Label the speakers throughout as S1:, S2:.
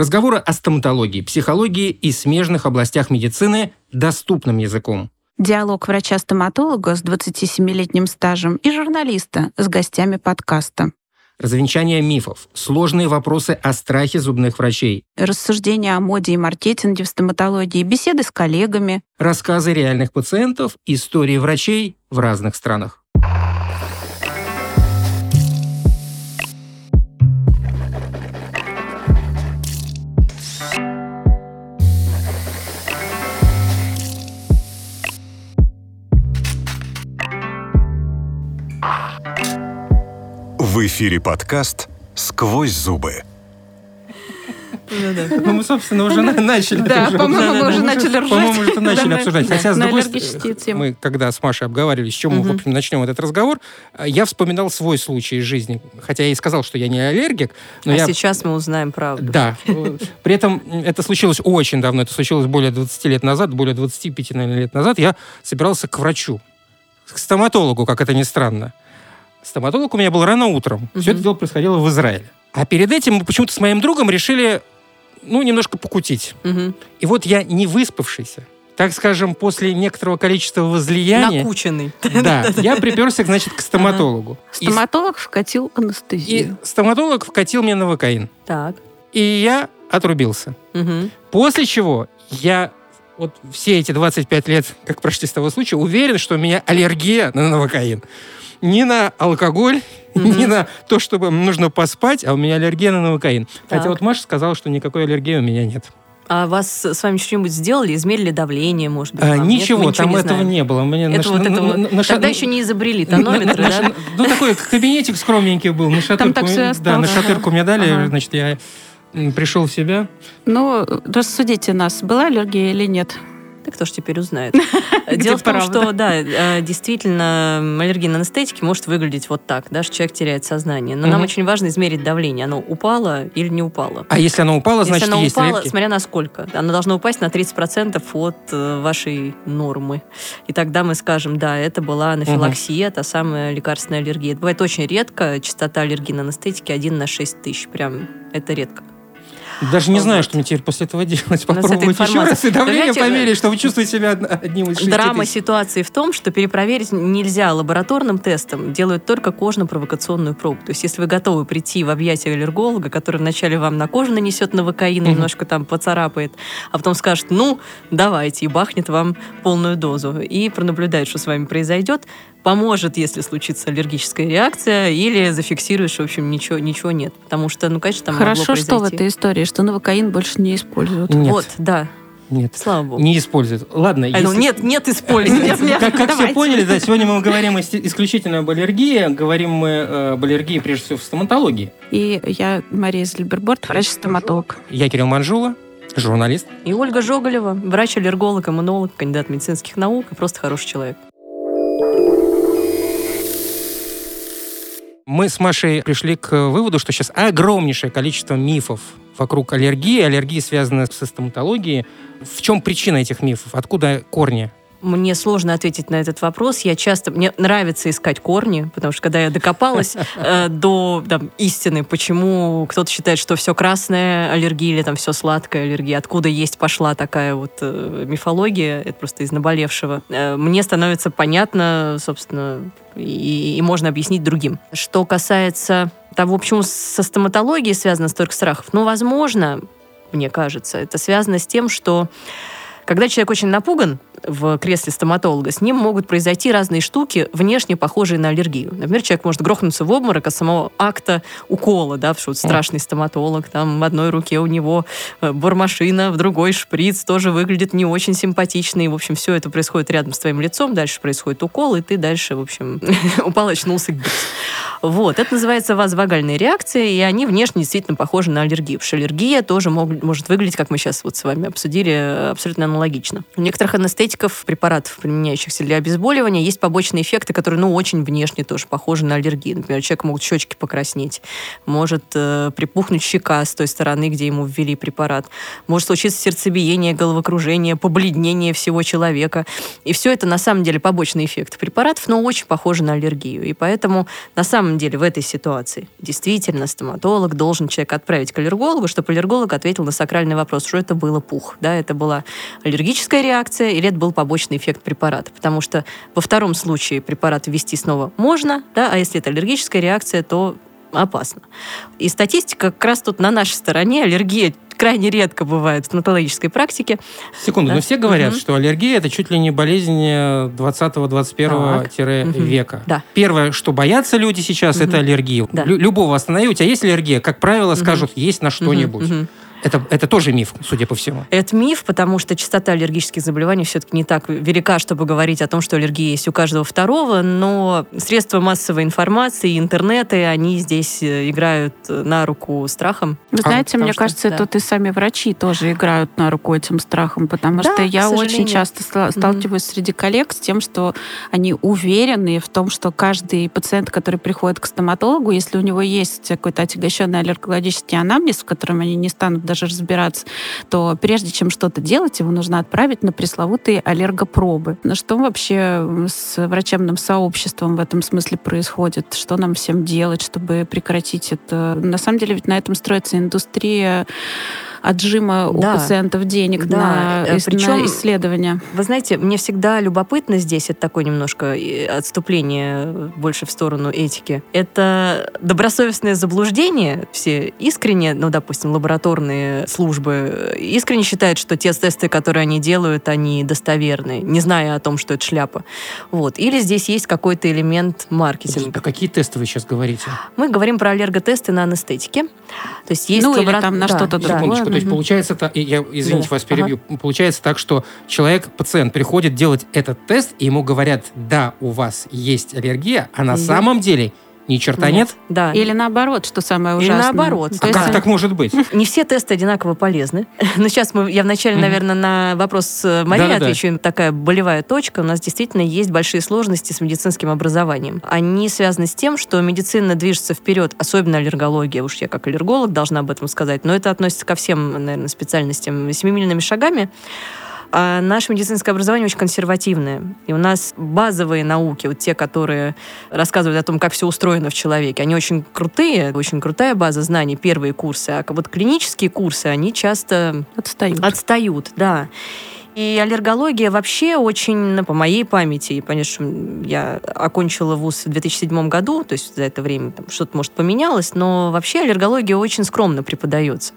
S1: Разговоры о стоматологии, психологии и смежных областях медицины доступным языком.
S2: Диалог врача-стоматолога с 27-летним стажем и журналиста с гостями подкаста.
S1: Развенчание мифов, сложные вопросы о страхе зубных врачей,
S2: Рассуждения о моде и маркетинге в стоматологии, беседы с коллегами.
S1: рассказы реальных пациентов, истории врачей в разных странах.
S3: В эфире подкаст «Сквозь зубы».
S1: Ну, мы, собственно, уже на- начали.
S2: Да, по-моему, мы уже
S1: Да,
S2: начали ржать.
S1: По-моему, уже начали
S2: Да,
S1: обсуждать. Хотя, с другой стороны, мы когда с Машей обговаривали, с чем мы, в общем, начнем этот разговор, я вспоминал свой случай из жизни. Хотя я и сказал, что я не аллергик, но
S4: а
S1: я...
S4: сейчас мы узнаем правду.
S1: Да. При этом это случилось очень давно. Это случилось более 20 лет назад, более 25, наверное, лет назад. Я собирался к врачу, к стоматологу, как это ни странно. Стоматолог у меня был рано утром. Все это дело происходило в Израиле. А перед этим мы почему-то с моим другом решили, ну, немножко покутить.
S4: Мгм.
S1: И вот я не выспавшийся, так скажем, после некоторого количества возлияния,
S4: Накученный.
S1: да, я приперся, значит, к стоматологу.
S2: Стоматолог вкатил
S1: и
S2: анестезию.
S1: стоматолог вкатил мне новокаин.
S4: Так.
S1: И я отрубился. После чего я вот все эти 25 лет, как прошли с того случая, уверен, что у меня аллергия на новокаин. Не на алкоголь, не на то, чтобы нужно поспать, а у меня аллергия на новокаин. Хотя
S4: Так.
S1: вот Маша сказала, что никакой аллергии у меня нет.
S4: А вас с вами что-нибудь сделали? Измерили давление, может быть?
S1: А,
S4: вам? Нет,
S1: ничего,
S4: вы
S1: там
S4: не
S1: этого
S4: знаете?
S1: не было. Мне
S4: Это
S1: наш-
S4: вот
S1: на-
S4: это
S1: на- на-
S4: Тогда еще не изобрели тонометры,
S1: на-
S4: да?
S1: на- Ну, такой кабинетик скромненький был. На шатырку,
S2: так всё и
S1: да, на
S2: осталось.
S1: шатырку мне дали,
S2: Ага.
S1: значит, я пришел в себя.
S2: Ну, рассудите нас, была аллергия или нет?
S4: Так кто ж теперь узнает? Дело в том, что, да, э, действительно, аллергия на анестетики может выглядеть вот так, да, что человек теряет сознание. Но нам очень важно измерить давление. Оно упало или не упало.
S1: А если оно упало, значит,
S4: Если оно
S1: есть
S4: упало, смотря на сколько, оно должно упасть на 30% от э, вашей нормы. И тогда мы скажем, да, это была анафилаксия, та самая лекарственная аллергия. Это бывает очень редко, частота аллергии на анестетики 1 на 6 тысяч. Прям это редко.
S1: Даже не знаю, что мне теперь после этого делать. Попробовать еще раз и давление
S4: Понимаете,
S1: померить, чтобы чувствовать себя од- одним из шести
S4: Драма ситуации в том, что перепроверить нельзя лабораторным тестом, делают только кожно-провокационную пробу. То есть, если вы готовы прийти в объятия аллерголога, который вначале вам на кожу нанесет новокаин,
S1: Мгм.
S4: немножко там поцарапает, а потом скажет, ну, давайте, и бахнет вам полную дозу, и пронаблюдает, что с вами произойдет, поможет, если случится аллергическая реакция, или зафиксирует, что, в общем, ничего, ничего нет. Потому что, ну, конечно, там могло
S2: Хорошо, что в этой истории, что новокаин больше не используют.
S1: Нет,
S4: Вот, да,
S1: нет,
S4: слава богу.
S1: не используют. Ладно,
S4: А, ну,
S1: если-
S4: нет, нет.
S2: Нет, нет.
S1: Как, как все поняли, да, сегодня мы говорим ис- исключительно об аллергии. Говорим мы э, об аллергии, прежде всего, в стоматологии.
S2: И я Мария Зельберборд, врач-стоматолог.
S1: Я Кирилл Манжула, журналист.
S4: И Ольга Жоголева, врач-аллерголог, иммунолог, кандидат медицинских наук и просто хороший человек.
S1: Мы с Машей пришли к выводу, что сейчас огромнейшее количество мифов вокруг аллергии. Аллергии связаны со стоматологией. В чем причина этих мифов? Откуда корни?
S4: Мне сложно ответить на этот вопрос. Я часто... Мне нравится искать корни, потому что когда я докопалась э, до там, истины, почему кто-то считает, что все красное аллергия или там все сладкое аллергия, откуда есть пошла такая вот э, мифология, это просто из наболевшего, э, мне становится понятно, собственно, и, и можно объяснить другим. Что касается того, почему со стоматологией связано столько страхов, ну, возможно, мне кажется, это связано с тем, что когда человек очень напуган в кресле стоматолога, с ним могут произойти разные штуки, внешне похожие на аллергию. Например, человек может грохнуться в обморок от самого акта укола, да, что вот страшный стоматолог, там в одной руке у него э, бормашина, в другой шприц, тоже выглядит не очень симпатично, и, в общем, все это происходит рядом с твоим лицом, дальше происходит укол, и ты дальше, в общем, упал, очнулся. Вот, это называется вазовагальная реакция, и они внешне действительно похожи на аллергию, потому что аллергия тоже может выглядеть, как мы сейчас вот с вами обсудили, абсолютно аналогично. У некоторых анестетиков, препаратов, применяющихся для обезболивания, есть побочные эффекты, которые, ну, очень внешне тоже похожи на аллергии. Например, человек могут щечки покраснеть, может э, припухнуть щека с той стороны, где ему ввели препарат, может случиться сердцебиение, головокружение, побледнение всего человека. И все это на самом деле побочные эффекты препаратов, но очень похожи на аллергию. И поэтому на самом деле в этой ситуации действительно стоматолог должен человека отправить к аллергологу, чтобы аллерголог ответил на сакральный вопрос, что это было пух. Да, это была аллергическая реакция или это был побочный эффект препарата. Потому что во втором случае препарат ввести снова можно, да, а если это аллергическая реакция, то опасно. И статистика как раз тут на нашей стороне. Аллергия крайне редко бывает в стоматологической практике.
S1: Секунду,
S4: Да.
S1: но все говорят,
S4: Мгм.
S1: что аллергия это чуть ли не болезнь 20-21
S4: Мгм.
S1: века.
S4: Да.
S1: Первое, что боятся люди сейчас,
S4: Мгм.
S1: это аллергия.
S4: Да.
S1: Лю- любого останови, у тебя есть аллергия, как правило, скажут, есть на что-нибудь.
S4: Мгм.
S1: Это, это тоже миф, судя по всему.
S4: Это миф, потому что частота аллергических заболеваний все-таки не так велика, чтобы говорить о том, что аллергия есть у каждого второго, но средства массовой информации, интернеты, они здесь э, играют э, на руку страхом.
S2: Вы
S1: А,
S2: знаете,
S4: потому
S2: мне
S4: что,
S2: кажется,
S4: да.
S2: тут и сами врачи тоже играют на руку этим страхом, потому
S4: Да,
S2: что я очень часто ста- сталкиваюсь среди коллег с тем, что они уверены в том, что каждый пациент, который приходит к стоматологу, если у него есть какой-то отягощенный аллергологический анамнез, в котором они не станут даже разбираться, то прежде чем что-то делать, его нужно отправить на пресловутые аллергопробы. Но что вообще с врачебным сообществом в этом смысле происходит? Что нам всем делать, чтобы прекратить это? На самом деле ведь на этом строится индустрия отжима у
S4: Да.
S2: пациентов денег
S4: Да,
S2: на,
S4: э,
S2: ис- на
S4: причем-
S2: исследования.
S4: Вы знаете, мне всегда любопытно здесь, это такое немножко э, отступление э, больше в сторону этики. Это добросовестное заблуждение. Все искренне, ну, допустим, лабораторные службы э, искренне считают, что те тесты, которые они делают, они достоверны, не зная о том, что это шляпа. Вот. Или здесь есть какой-то элемент маркетинга.
S1: Про какие тесты вы сейчас говорите?
S4: Мы говорим про аллерготесты на анестетике. То есть есть
S2: Ну, или
S4: лабора-
S2: там на
S4: да,
S2: что-то
S4: да.
S2: другое.
S1: То есть получается, так, я, извините, вас перебью, получается так, что человек, пациент, приходит делать этот тест, и ему говорят, да, у вас есть аллергия, а на самом деле ни черта нет.
S4: Да.
S2: Или наоборот, что самое
S4: Или
S2: ужасное.
S4: наоборот.
S2: То
S1: А
S2: есть,
S1: как
S2: э,
S1: так может быть?
S4: Не все тесты одинаково полезны. Но сейчас мы, я вначале,
S1: Мгм.
S4: наверное, на вопрос э, Марии
S1: Да-да-да.
S4: отвечу. Такая болевая точка. У нас действительно есть большие сложности с медицинским образованием. Они связаны с тем, что медицина движется вперед, особенно аллергология. Уж я как аллерголог должна об этом сказать. Но это относится ко всем, наверное, специальностям семимильными шагами. А наше медицинское образование очень консервативное. И у нас базовые науки, вот те, которые рассказывают о том, как все устроено в человеке, они очень крутые, очень крутая база знаний, первые курсы. А вот клинические курсы, они часто
S2: Отстают.
S4: отстают, да. И аллергология вообще очень, по моей памяти, и, что я окончила вуз в 2007 году, то есть за это время что-то, может, поменялось, но вообще аллергология очень скромно преподается.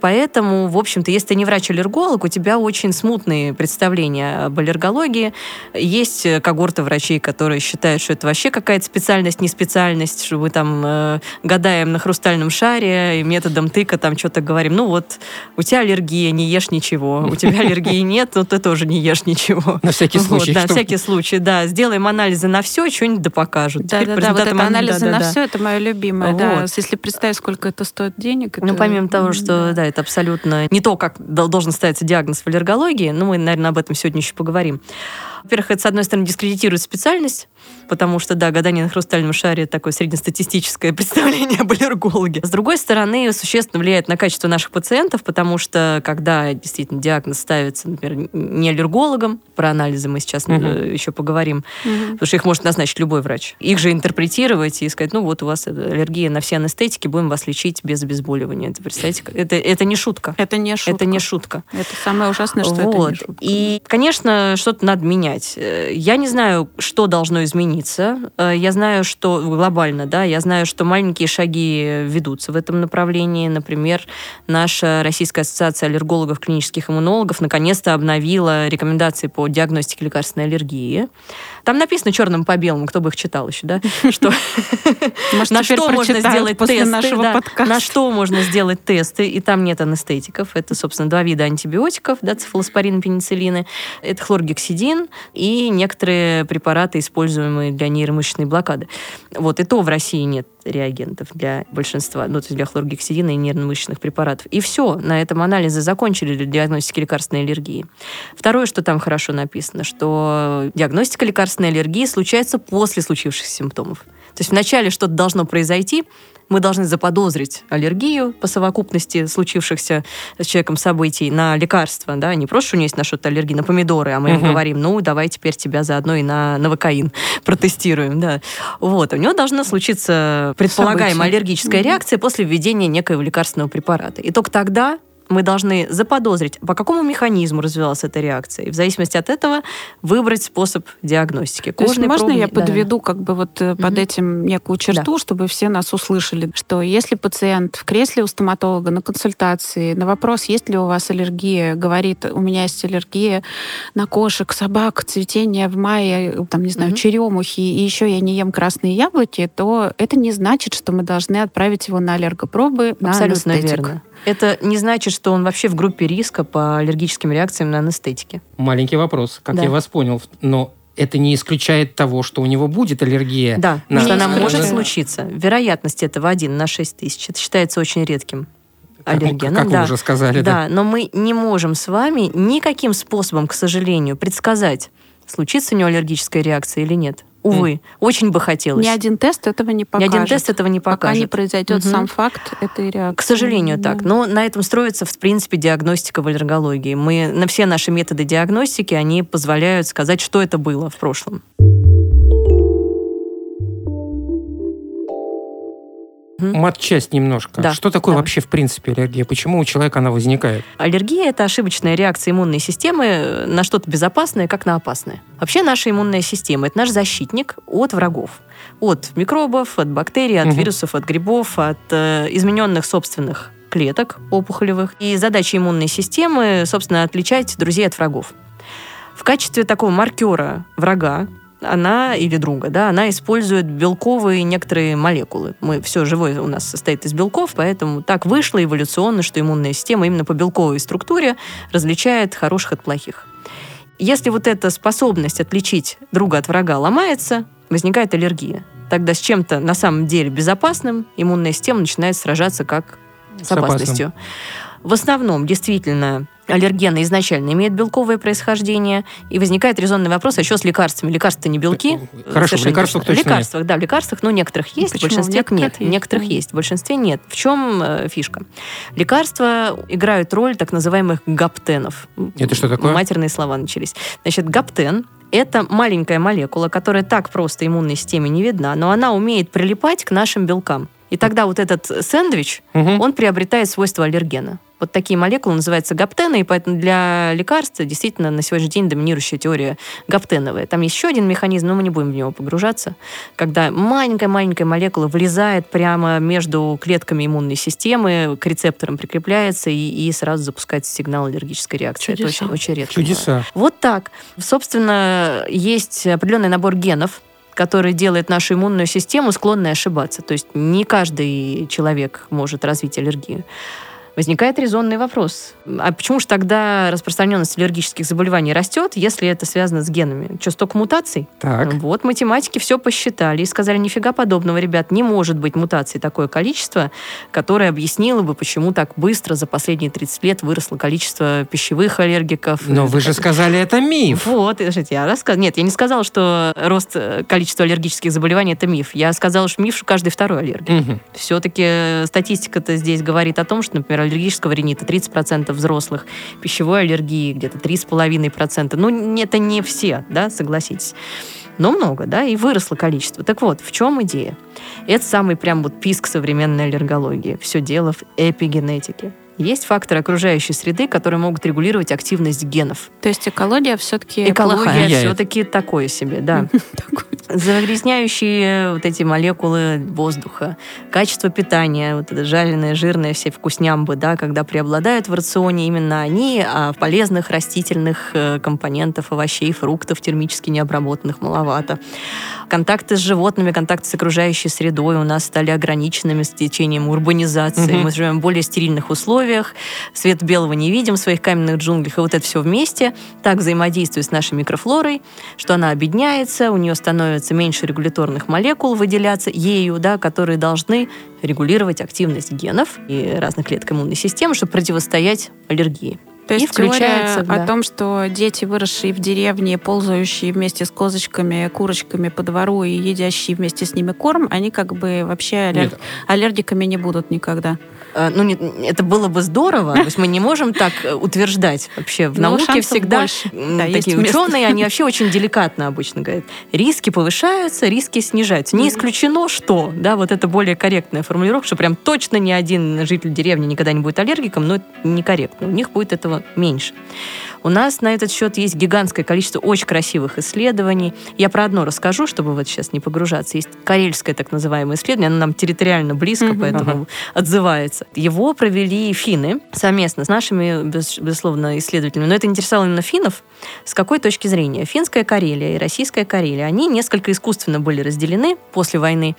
S4: Поэтому, в общем-то, если ты не врач-аллерголог, у тебя очень смутные представления об аллергологии. Есть э, когорта врачей, которые считают, что это вообще какая-то специальность, не специальность, что мы там э, гадаем на хрустальном шаре и методом тыка там что-то говорим. Ну вот, у тебя аллергия, не ешь ничего. У тебя аллергии нет, но ты тоже не ешь ничего.
S1: На всякий
S4: Вот,
S1: случай.
S4: да,
S1: чтобы-
S4: всякий случай, да. Сделаем анализы на все, что-нибудь да покажут.
S2: Да,
S4: Теперь
S2: да, да, вот это
S4: результатам ан-
S2: анализы на
S4: да-да-да.
S2: все, это мое любимое. Да.
S4: Вот.
S2: Если представить, сколько это стоит денег.
S4: Ну,
S2: это-
S4: помимо того, что, да, это абсолютно не то, как дол- должен ставиться диагноз в аллергологии, ну, мы, наверное, об этом сегодня еще поговорим. Во-первых, это, с одной стороны, дискредитирует специальность, потому что, да, гадание на хрустальном шаре — это такое среднестатистическое представление об аллергологе. С другой стороны, существенно влияет на качество наших пациентов, потому что, когда действительно диагноз ставится, например, не аллергологом, про анализы мы сейчас
S1: Мгм.
S4: э, еще поговорим,
S2: Мгм.
S4: Потому что их может назначить любой врач. Их же интерпретировать и сказать, ну вот у вас аллергия на все анестетики, будем вас лечить без обезболивания. Это, представляете, это, это не шутка.
S2: Это не шутка.
S4: Это не шутка.
S2: Это самое ужасное, что это
S4: Вот.
S2: не шутка.
S4: И, конечно, что-то надо менять. Э, Я не знаю, что должно измениться. Э, Я знаю, что глобально, да, я знаю, что маленькие шаги ведутся в этом направлении. Например, наша Российская ассоциация аллергологов, клинических иммунологов наконец-то обновила рекомендации по диагностике лекарственной аллергии. Там написано черным по белому, кто бы их читал еще, да, что на что можно сделать тесты, на что можно сделать тесты, и там нет анестетиков. Это, собственно, два вида антибиотиков, да, цефалоспорин и пенициллины. Это хлоргексидин и некоторые препараты, используемые для нейромышечной блокады. Вот, и то в России нет реагентов для большинства, ну, то есть для хлоргексидина и нервно-мышечных препаратов. И все, на этом анализы закончили для диагностики лекарственной аллергии. Второе, что там хорошо написано, что диагностика лекарственной аллергии случается после случившихся симптомов. То есть вначале что-то должно произойти, мы должны заподозрить аллергию по совокупности случившихся с человеком событий на лекарства, да, не просто, что у него есть на что-то аллергия, на помидоры, а мы ему говорим, ну, давай теперь тебя заодно и на новокаин протестируем, да. Вот, у него должна случиться предполагаемая аллергическая реакция после введения некоего лекарственного препарата. И только тогда мы должны заподозрить, по какому механизму развивалась эта реакция, и в зависимости от этого выбрать способ диагностики.
S2: То есть можно
S4: пробы-
S2: я
S4: да.
S2: подведу как бы вот э, под этим некую черту, чтобы все нас услышали, что если пациент в кресле у стоматолога на консультации на вопрос, есть ли у вас аллергия, говорит, у меня есть аллергия на кошек, собак, цветение в мае, там, не знаю,
S4: Мгм.
S2: черемухи, и еще я не ем красные яблоки, то это не значит, что мы должны отправить его на аллергопробы, на
S4: Абсолютно верно. Это не значит, что он вообще в группе риска по аллергическим реакциям на анестетики.
S1: Маленький вопрос, как
S4: Да.
S1: я вас понял, но это не исключает того, что у него будет аллергия.
S4: Да,
S1: на-
S4: что она может случиться. Вероятность этого 1 на 6 тысяч. Это считается очень редким
S1: Как,
S4: аллергеном.
S1: как вы
S4: да.
S1: уже сказали, да.
S4: Да, но мы не можем с вами никаким способом, к сожалению, предсказать, случится у него аллергическая реакция или нет. Увы, очень бы хотелось.
S2: Ни один тест этого не
S4: Ни
S2: покажет.
S4: один тест этого не
S2: Пока
S4: покажет.
S2: не произойдет
S4: Мгм.
S2: сам факт этой реакции.
S4: К сожалению,
S2: Да.
S4: так. Но на этом строится, в принципе, диагностика в аллергологии. Мы, на все наши методы диагностики, они позволяют сказать, что это было в прошлом.
S1: Матчасть немножко.
S4: Да,
S1: Что такое
S4: давай.
S1: вообще в принципе аллергия? Почему у человека она возникает?
S4: Аллергия – это ошибочная реакция иммунной системы э, на что-то безопасное, как на опасное. Вообще наша иммунная система – это наш защитник от врагов. От микробов, от бактерий, от
S1: Мгм.
S4: вирусов, от грибов, от э, измененных собственных клеток опухолевых. И задача иммунной системы, собственно, отличать друзей от врагов. В качестве такого маркера врага она или друга, да, она использует белковые некоторые молекулы. Мы все живое у нас состоит из белков, поэтому так вышло эволюционно, что иммунная система именно по белковой структуре различает хороших от плохих. Если вот эта способность отличить друга от врага ломается, возникает аллергия. Тогда с чем-то на самом деле безопасным иммунная система начинает сражаться как с,
S1: С опасным.
S4: опасностью. В основном, действительно, аллергены изначально имеют белковое происхождение, и возникает резонный вопрос, а что с лекарствами? Лекарства не белки?
S1: Хорошо, в лекарствах
S4: точно. В
S1: точно нет.
S4: лекарствах, да, в лекарствах, ну, некоторых есть, в
S2: Почему?
S4: большинстве
S2: В некоторых
S4: нет.
S2: Есть,
S4: некоторых
S2: да.
S4: есть, в большинстве нет. В чем э, фишка? Лекарства играют роль так называемых гаптенов.
S1: Это что такое?
S4: Матерные слова начались. Значит, гаптен это маленькая молекула, которая так просто иммунной системе не видна, но она умеет прилипать к нашим белкам. И тогда вот этот сэндвич,
S1: Мгм.
S4: он приобретает свойства аллергена. Вот такие молекулы называются гаптены, и поэтому для лекарств действительно на сегодняшний день доминирующая теория гаптеновая. Там есть еще один механизм, но мы не будем в него погружаться, когда маленькая-маленькая молекула влезает прямо между клетками иммунной системы, к рецепторам прикрепляется и, и сразу запускается сигнал аллергической реакции.
S2: Чудеса.
S4: Это очень, очень редко.
S1: Чудеса.
S4: Вот так. Собственно, есть определенный набор генов, который делает нашу иммунную систему склонной ошибаться. То есть не каждый человек может развить аллергию. Возникает резонный вопрос. А почему же тогда распространенность аллергических заболеваний растет, если это связано с генами? Что, столько мутаций?
S1: Так.
S4: Вот математики все посчитали и сказали, нифига подобного, ребят, не может быть мутаций такое количество, которое объяснило бы, почему так быстро за последние 30 лет выросло количество пищевых аллергиков.
S1: Но вы же сказали, это миф.
S4: Вот, я рассказ... Нет, я не сказала, что рост э, количества аллергических заболеваний это миф. Я сказала, что миф, что каждый второй аллергик.
S1: Мгм.
S4: Все-таки статистика-то здесь говорит о том, что, например, аллергического ринита 30% взрослых, пищевой аллергии где-то 3,5%. Ну, это не все, да, согласитесь. Но много, да, и выросло количество. Так вот, в чем идея? Это самый прям вот писк современной аллергологии. Все дело в эпигенетике. Есть факторы окружающей среды, которые могут регулировать активность генов.
S2: То есть экология все-таки
S4: Экология все-таки такое себе, да. Загрязняющие вот эти молекулы воздуха, качество питания, вот это жареное, жирное, все вкуснямбы, да, когда преобладают в рационе именно они, а полезных растительных э, компонентов, овощей, фруктов, термически необработанных маловато. Контакты с животными, контакты с окружающей средой у нас стали ограниченными с течением урбанизации. Мы живем в более стерильных условиях, свет белого не видим в своих каменных джунглях, и вот это все вместе так взаимодействует с нашей микрофлорой, что она обедняется, у нее становится меньше регуляторных молекул выделяться ею, да, которые должны регулировать активность генов и разных клеток иммунной системы, чтобы противостоять аллергии.
S2: То есть
S4: И включается,
S2: теория
S4: да.
S2: о том, что дети, выросшие в деревне, ползающие вместе с козочками, курочками по двору и едящие вместе с ними корм, они как бы вообще аллер- аллергиками не будут никогда.
S4: Э, Ну, не- это было бы здорово, то есть мы не можем так э, утверждать вообще. В
S2: Ну,
S4: науке всегда
S2: больше. Да,
S4: такие
S2: место.
S4: ученые, они вообще очень деликатно обычно говорят. Риски повышаются, риски снижаются. Не исключено, что, да, вот это более корректная формулировка, что прям точно ни один житель деревни никогда не будет аллергиком, но это некорректно. У них будет этого меньше. У нас на этот счет есть гигантское количество очень красивых исследований. Я про одно расскажу, чтобы вот сейчас не погружаться. Есть карельское так называемое исследование, оно нам территориально близко, поэтому отзывается. Его провели финны совместно с нашими, без- безусловно, исследователями. Но это интересовало именно финнов. С какой точки зрения? Финская Карелия и российская Карелия, они несколько искусственно были разделены после войны.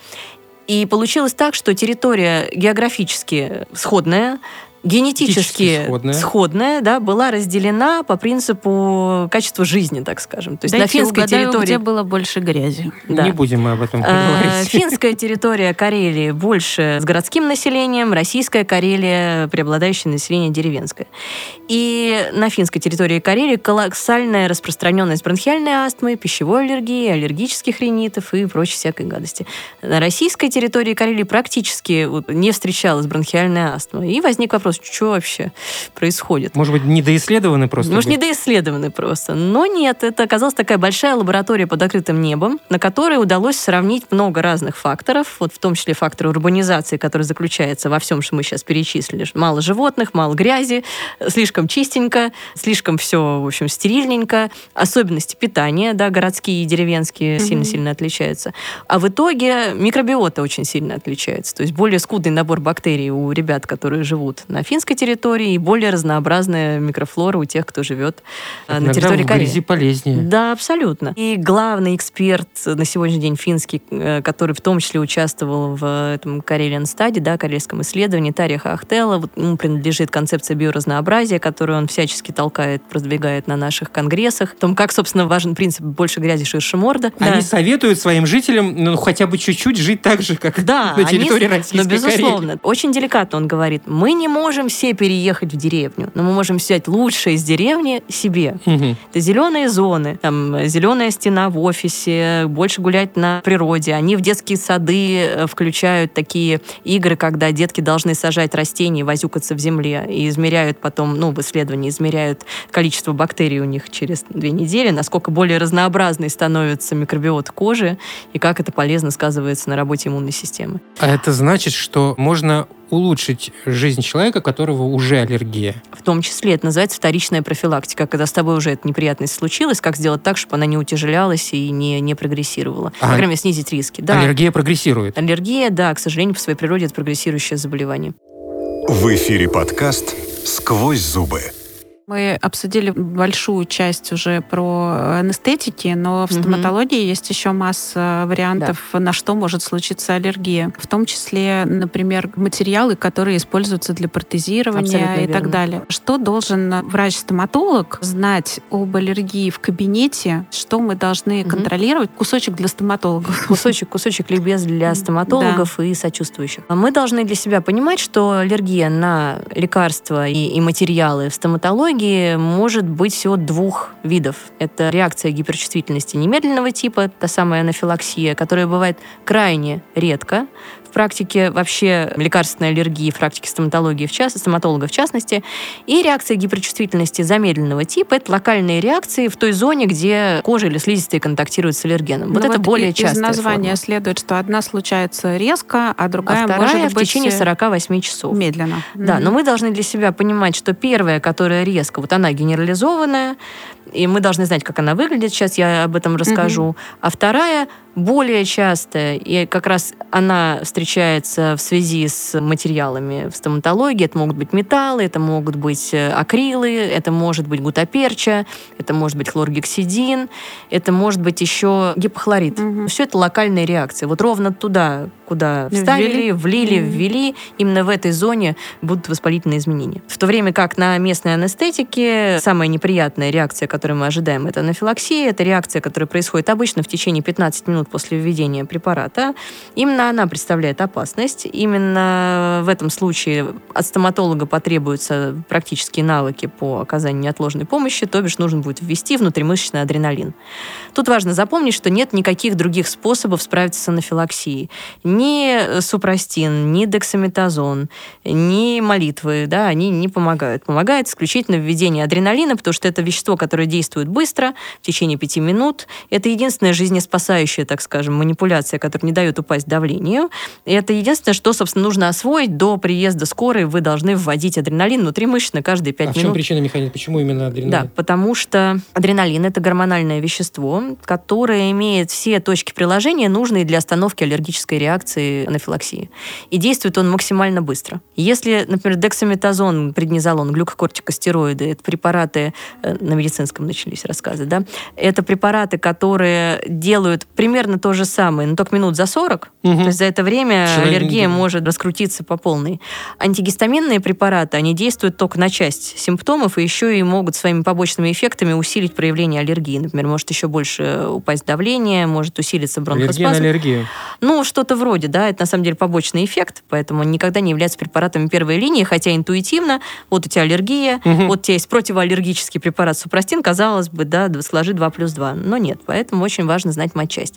S4: И получилось так, что территория географически сходная, генетически
S1: сходная.
S4: сходная, да, была разделена по принципу качества жизни, так скажем. То есть
S2: Дайте
S4: на финской
S2: угадаю,
S4: территории...
S2: где было больше грязи.
S4: Да.
S1: Не будем мы об этом
S4: Э,
S1: говорить.
S4: Финская территория Карелии больше с городским населением, российская Карелия преобладающее население деревенское. И на финской территории Карелии колоссальная распространенность бронхиальной астмы, пищевой аллергии, аллергических ринитов и прочей всякой гадости. На российской территории Карелии практически не встречалась бронхиальная астма. И возник вопрос, что вообще происходит?
S1: Может быть, недоисследованы просто?
S4: Может,
S1: были?
S4: недоисследованы просто. Но нет, это оказалась такая большая лаборатория под открытым небом, на которой удалось сравнить много разных факторов, вот в том числе фактор урбанизации, который заключается во всем, что мы сейчас перечислили. Мало животных, мало грязи, слишком чистенько, слишком все, в общем, стерильненько. Особенности питания, да, городские и деревенские сильно-сильно отличаются. А в итоге микробиота очень сильно отличается. То есть более скудный набор бактерий у ребят, которые живут на финской территории, и более разнообразная микрофлора у тех, кто живет э, на
S1: Иногда
S4: территории
S1: в
S4: Кореи.
S1: грязи полезнее.
S4: Да, абсолютно. И главный эксперт на сегодняшний день финский, э, который в том числе участвовал в этом Karelian Study, да, карельском исследовании, Тария Хахтела, вот ему принадлежит концепция биоразнообразия, которую он всячески толкает, продвигает на наших конгрессах. О том, как, собственно, важен принцип «больше грязи, ширше морда».
S1: Они
S4: Да.
S1: советуют своим жителям ну, хотя бы чуть-чуть жить так же, как
S4: Да,
S1: на
S4: они-
S1: территории
S4: но
S1: Российской
S4: безусловно.
S1: Карелии.
S4: Очень деликатно он говорит, мы не можем все переехать в деревню, но мы можем взять лучшее из деревни себе.
S1: Мгм.
S4: Это зеленые зоны, там зеленая стена в офисе, больше гулять на природе. Они в детские сады э, включают такие игры, когда детки должны сажать растения, и возюкаться в земле и измеряют потом, ну, в исследовании измеряют количество бактерий у них через две недели, насколько более разнообразной становится микробиот кожи и как это полезно сказывается на работе иммунной системы.
S1: А это значит, что можно улучшить жизнь человека, у которого уже аллергия.
S4: В том числе это называется вторичная профилактика, когда с тобой уже эта неприятность случилась, как сделать так, чтобы она не утяжелялась и не, не прогрессировала.
S1: А
S4: По крайней мере, снизить риски. Да.
S1: Аллергия прогрессирует.
S4: Аллергия, да, к сожалению, по своей природе это прогрессирующее заболевание.
S3: В эфире подкаст «Сквозь зубы».
S2: Мы обсудили большую часть уже про анестетики, но в
S4: Мгм.
S2: стоматологии есть еще масса вариантов, на что может случиться аллергия. В том числе, например, материалы, которые используются для протезирования
S4: Абсолютно
S2: и
S4: верно.
S2: так далее. Что должен врач-стоматолог знать об аллергии в кабинете? Что мы должны
S4: Мгм.
S2: контролировать? Кусочек для стоматологов.
S4: Кусочек, кусочек ликбез для стоматологов и сочувствующих. Мы должны для себя понимать, что аллергия на лекарства и, и материалы в стоматологии может быть всего двух видов. Это реакция гиперчувствительности немедленного типа, та самая анафилаксия, которая бывает крайне редко в практике вообще лекарственной аллергии, в практике стоматологии в частности, стоматолога в частности, и реакция гиперчувствительности замедленного типа. Это локальные реакции в той зоне, где кожа или слизистые контактируют с аллергеном. Вот
S2: Ну
S4: это более
S2: и-
S4: частая
S2: Из названия
S4: форма.
S2: следует, что одна случается резко, а другая
S4: а вторая
S2: может
S4: в
S2: быть
S4: течение
S2: э,
S4: 48 часов.
S2: медленно.
S4: Да, но мы должны для себя понимать, что первая, которая резко, вот она генерализованная, и мы должны знать, как она выглядит. Сейчас я об этом расскажу. А вторая более частая, и как раз она встречается в связи с материалами в стоматологии. Это могут быть металлы, это могут быть э, акрилы, это может быть гутаперча, это может быть хлоргексидин, это может быть еще гипохлорид.
S2: Мгм.
S4: Все это локальные реакции. Вот ровно туда, куда вставили,
S2: Ввели.
S4: влили,
S2: Мгм.
S4: ввели, именно в этой зоне будут воспалительные изменения. В то время как на местной анестетике самая неприятная реакция, которую мы ожидаем, это анафилаксия. Это реакция, которая происходит обычно в течение 15 минут после введения препарата. Именно она представляет опасность. Именно в этом случае от стоматолога потребуются практические навыки по оказанию неотложной помощи, то бишь нужно будет ввести внутримышечный адреналин. Тут важно запомнить, что нет никаких других способов справиться с анафилаксией. Ни супрастин, ни дексаметазон, ни молитвы, да, они не помогают. Помогает исключительно введение адреналина, потому что это вещество, которое действует быстро, в течение пяти минут. Это единственная жизнеспасающая, так скажем, манипуляция, которая не дает упасть давлению. И это единственное, что, собственно, нужно освоить до приезда скорой. Вы должны вводить адреналин внутримышечно каждые пять
S1: а
S4: минут.
S1: в чем причина механизма? Почему именно адреналин?
S4: Да, потому что адреналин – это гормональное вещество, которое имеет все точки приложения, нужные для остановки аллергической реакции анафилаксии. И действует он максимально быстро. Если, например, дексаметазон, преднизолон, глюкокортикостероиды – это препараты, э, на медицинском начались рассказы, да, это препараты, которые делают примерно то же самое, но только минут за 40.
S1: Мгм.
S4: То есть за это время
S1: Человек
S4: аллергия может раскрутиться по полной. Антигистаминные препараты, они действуют только на часть симптомов и еще и могут своими побочными эффектами усилить проявление аллергии. Например, может еще больше упасть давление, может усилиться
S1: Аллергия на
S4: бронхоспазм.
S1: аллергию.
S4: Ну, что-то вроде, да, это на самом деле побочный эффект, поэтому он никогда не является препаратами первой линии, хотя интуитивно, вот у тебя аллергия,
S1: Мгм.
S4: вот у тебя есть противоаллергический препарат супрастин, казалось бы, да, сложи 2 плюс 2, но нет, поэтому очень важно знать матчасть.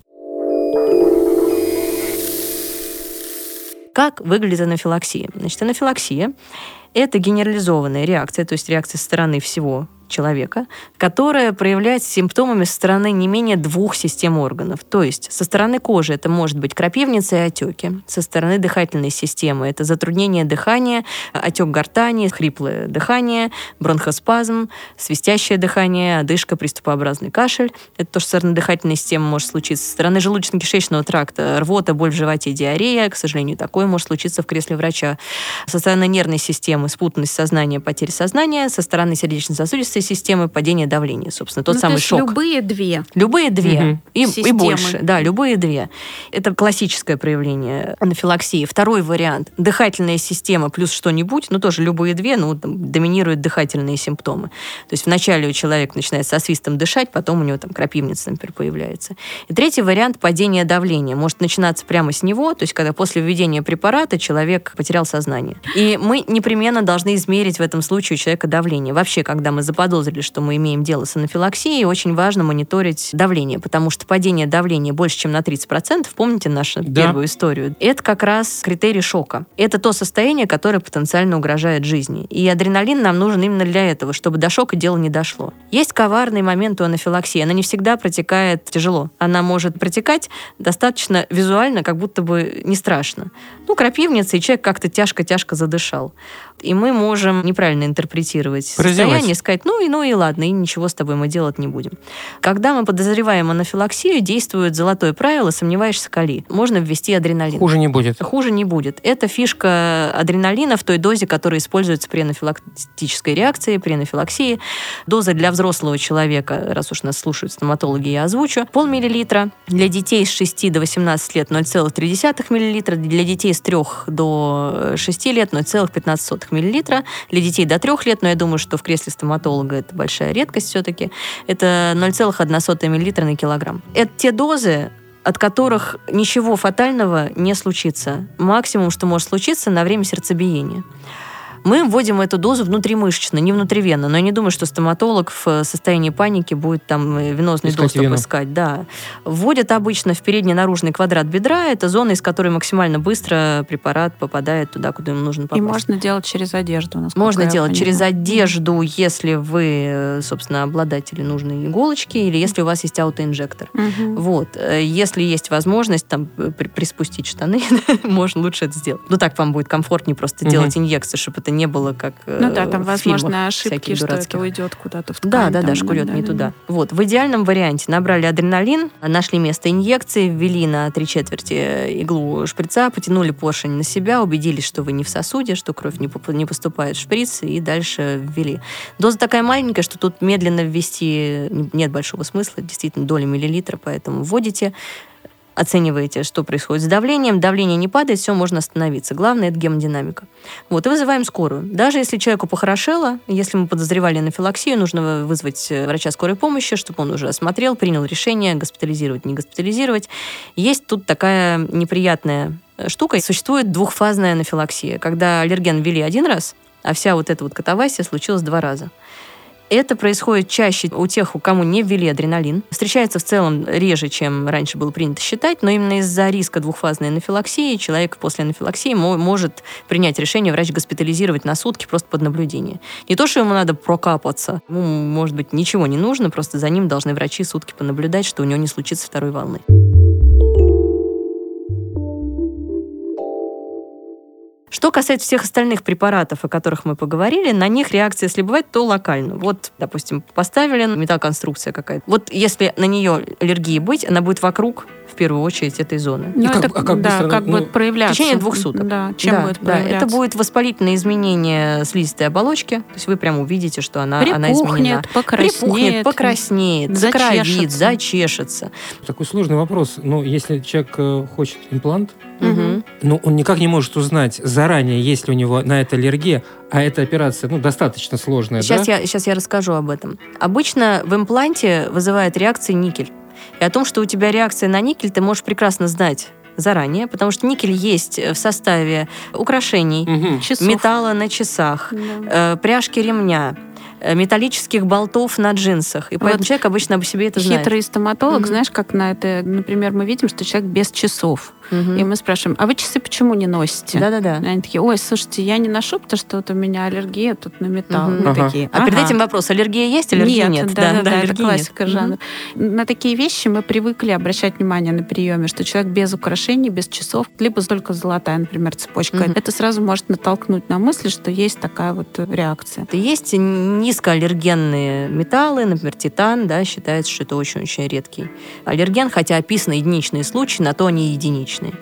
S4: Как выглядит анафилаксия? Значит, анафилаксия – это генерализованная реакция, то есть реакция со стороны всего человека, которая проявляется симптомами со стороны не менее двух систем органов. То есть со стороны кожи это может быть крапивница и отеки, со стороны дыхательной системы это затруднение дыхания, отек гортани, хриплое дыхание, бронхоспазм, свистящее дыхание, одышка, приступообразный кашель. Это то, что со стороны дыхательной системы может случиться. Со стороны желудочно-кишечного тракта рвота, боль в животе, диарея. К сожалению, такое может случиться в кресле врача. Со стороны нервной системы спутанность сознания, потеря сознания. Со стороны сердечно-сосудистой системы падение давления. Собственно, тот
S2: Ну, то
S4: самый
S2: есть
S4: шок.
S2: любые две.
S4: Любые две
S1: Мгм.
S4: и, и больше. Да, любые две. Это классическое проявление анафилаксии. Второй вариант. Дыхательная система плюс что-нибудь, ну тоже любые две, ну там, доминируют дыхательные симптомы. То есть вначале у человека начинает со свистом дышать, потом у него там крапивница, например, появляется. И третий вариант падение давления. Может начинаться прямо с него, то есть когда после введения препарата человек потерял сознание. И мы непременно должны измерить в этом случае у человека давление. Вообще, когда мы заподозрили, что мы имеем дело с анафилаксией, очень важно мониторить давление, потому что падение давления больше, чем на 30%, помните нашу
S1: Да.
S4: первую историю, это как раз критерий шока. Это то состояние, которое потенциально угрожает жизни. И адреналин нам нужен именно для этого, чтобы до шока дело не дошло. Есть коварный момент у анафилаксии. Она не всегда протекает тяжело. Она может протекать достаточно визуально, как будто бы не страшно. Ну, крапивница, и человек как-то тяжко-тяжко задышал. И мы можем неправильно интерпретировать состояние, сказать, ну и ну и ладно, и ничего с тобой мы делать не будем. Когда мы подозреваем анафилаксию, действует золотое правило «сомневаешься, кали». Можно ввести адреналин.
S1: Хуже не будет.
S4: Хуже не будет. Это фишка адреналина в той дозе, которая используется при анафилактической реакции, при анафилаксии. Доза для взрослого человека, раз уж нас слушают стоматологи, я озвучу, полмиллилитра. Для детей с 6 до 18 лет 0,3 миллилитра. Для детей с 3 до 6 лет 0,15 миллилитра. Для детей до 3 лет, но я думаю, что в кресле стоматолога это большая редкость все-таки, это 0,1 миллилитра на килограмм. Это те дозы, от которых ничего фатального не случится. Максимум, что может случиться, на время сердцебиения. Мы вводим эту дозу внутримышечно, не внутривенно. Но я не думаю, что стоматолог в состоянии паники будет там э, венозный
S1: Искать
S4: доступ
S1: вену.
S4: искать. Да. Вводят обычно в передний наружный квадрат бедра. Это зона, из которой максимально быстро препарат попадает туда, куда ему нужно
S2: И
S4: попасть.
S2: можно делать через одежду.
S4: Можно
S2: я
S4: делать через
S2: понимаю.
S4: одежду, если вы, э, собственно, обладатели нужной иголочки, или если у вас есть аутоинжектор.
S2: Мгм.
S4: Вот. Э, Если есть возможность там э, при- приспустить штаны, можно лучше это сделать. Ну, так вам будет комфортнее просто
S1: Мгм.
S4: делать инъекции, чтобы это не было как э,
S2: Ну да, там
S4: в
S2: возможно ошибки, что это уйдет куда-то в ткань.
S4: Да, да, да,
S2: там,
S4: шкурет не
S2: да,
S4: туда.
S2: да.
S4: Вот. В идеальном варианте набрали адреналин, нашли место инъекции, ввели на три четверти иглу шприца, потянули поршень на себя, убедились, что вы не в сосуде, что кровь не, не поступает в шприц, и дальше ввели. Доза такая маленькая, что тут медленно ввести нет большого смысла, действительно, доля миллилитра, поэтому вводите, оцениваете, что происходит с давлением. Давление не падает, все, можно остановиться. Главное – это гемодинамика. Вот, и вызываем скорую. Даже если человеку похорошело, если мы подозревали анафилаксию, нужно вызвать э, врача скорой помощи, чтобы он уже осмотрел, принял решение, госпитализировать, не госпитализировать. Есть тут такая неприятная э, штука. Существует двухфазная анафилаксия, когда аллерген ввели один раз, а вся вот эта вот катавасия случилась два раза. Это происходит чаще у тех, у кому не ввели адреналин. Встречается в целом реже, чем раньше было принято считать, но именно из-за риска двухфазной анафилаксии человек после анафилаксии может принять решение врач госпитализировать на сутки просто под наблюдение. Не то, что ему надо прокапаться, ему, может быть, ничего не нужно, просто за ним должны врачи сутки понаблюдать, что у него не случится второй волны. Что касается всех остальных препаратов, о которых мы поговорили, на них реакция, если бывает, то локально. Вот, допустим, поставили металлоконструкция какая-то. Вот если на нее аллергии быть, она будет вокруг в первую очередь этой зоны.
S2: Ну,
S1: как-
S2: это,
S1: а как
S2: да,
S1: быстро,
S2: как
S1: ну,
S2: будет проявляться?
S4: в течение двух суток.
S2: Да, чем
S4: да,
S2: будет
S4: да,
S2: проявляться?
S4: это будет воспалительное изменение слизистой оболочки. То есть вы прям увидите, что она, она изменена.
S2: Припухнет, покраснеет.
S4: Припухнет, покраснеет,
S2: зачешется.
S4: закровит, зачешется.
S1: Такой сложный вопрос. Ну, если человек э, хочет имплант,
S4: Мгм.
S1: но он никак не может узнать заранее, есть ли у него на это аллергия, а эта операция, ну, достаточно сложная,
S4: Сейчас,
S1: да?
S4: я, сейчас я расскажу об этом. Обычно в импланте вызывает реакции никель. И о том, что у тебя реакция на никель, ты можешь прекрасно знать заранее, потому что никель есть в составе украшений.
S2: Часов.
S4: металла на часах,
S2: Да.
S4: э, пряжки ремня, э, металлических болтов на джинсах. И поэтому
S2: Вот
S4: человек обычно об себе это знает.
S2: Хитрый стоматолог,
S4: Мгм.
S2: знаешь, как на это, например, мы видим, что человек без часов.
S4: Мгм.
S2: И мы спрашиваем, а вы часы почему не носите?
S4: Да-да-да.
S2: Они такие, ой, слушайте, я не ношу, потому что вот у меня аллергия тут на металл.
S4: Мгм.
S2: Мы
S1: Ага.
S2: такие,
S4: А перед
S2: «Ага».
S4: этим вопрос, аллергия есть, аллергии нет?
S2: да, да, да, это классика
S4: нет.
S2: жанра. На такие вещи мы привыкли обращать внимание на приеме, что человек без украшений, без часов, либо только золотая, например, цепочка.
S4: Мгм.
S2: Это сразу может натолкнуть на мысль, что есть такая вот э, реакция.
S4: Есть низкоаллергенные металлы, например, титан, да, считается, что это очень-очень редкий аллерген, хотя описаны единичные случаи, на то они единичные личные.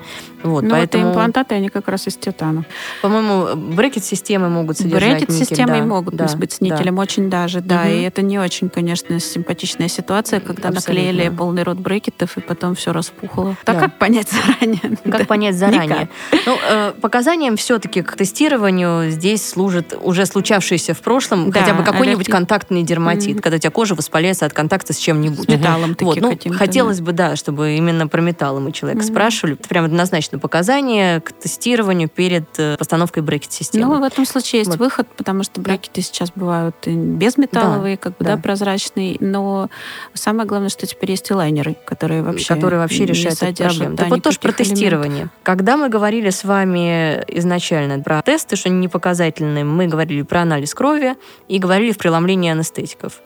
S4: Вот,
S2: Но
S4: поэтому,
S2: это имплантаты, они как раз из титана.
S4: по-моему, брекет-системы могут содержать
S2: Брекет-системы
S4: да,
S2: могут
S4: да,
S2: быть с
S4: да.
S2: никелем очень даже, да.
S4: Мгм.
S2: И это не очень, конечно, симпатичная ситуация, когда
S4: Абсолютно.
S2: наклеили полный рот брекетов, и потом все распухло. Так
S4: Да.
S2: как понять заранее?
S4: Как
S2: Да.
S4: понять заранее?
S2: Никак.
S4: Ну, э, показанием все-таки к тестированию здесь служит уже случавшееся в прошлом
S2: Да,
S4: хотя бы какой-нибудь
S2: аллергия.
S4: контактный дерматит,
S2: Мгм.
S4: когда у тебя кожа воспаляется от контакта с чем-нибудь.
S2: С металлом
S4: Вот, ну, хотелось бы, да, чтобы именно про металлы мы человека
S2: Мгм.
S4: спрашивали. Это прям однозначно показания к тестированию перед э, постановкой брекет-системы.
S2: Ну, в этом случае есть
S4: Вот.
S2: выход, потому что брекеты сейчас бывают безметалловые, как бы, да,
S4: да.
S2: прозрачные. Но самое главное, что теперь есть и лайнеры, которые вообще
S4: которые вообще решают эту проблему.
S2: да,
S4: Так вот тоже про
S2: никаких элементов.
S4: тестирование. Когда мы говорили с вами изначально про тесты, что они не показательные, мы говорили про анализ крови и говорили в преломлении анестетиков.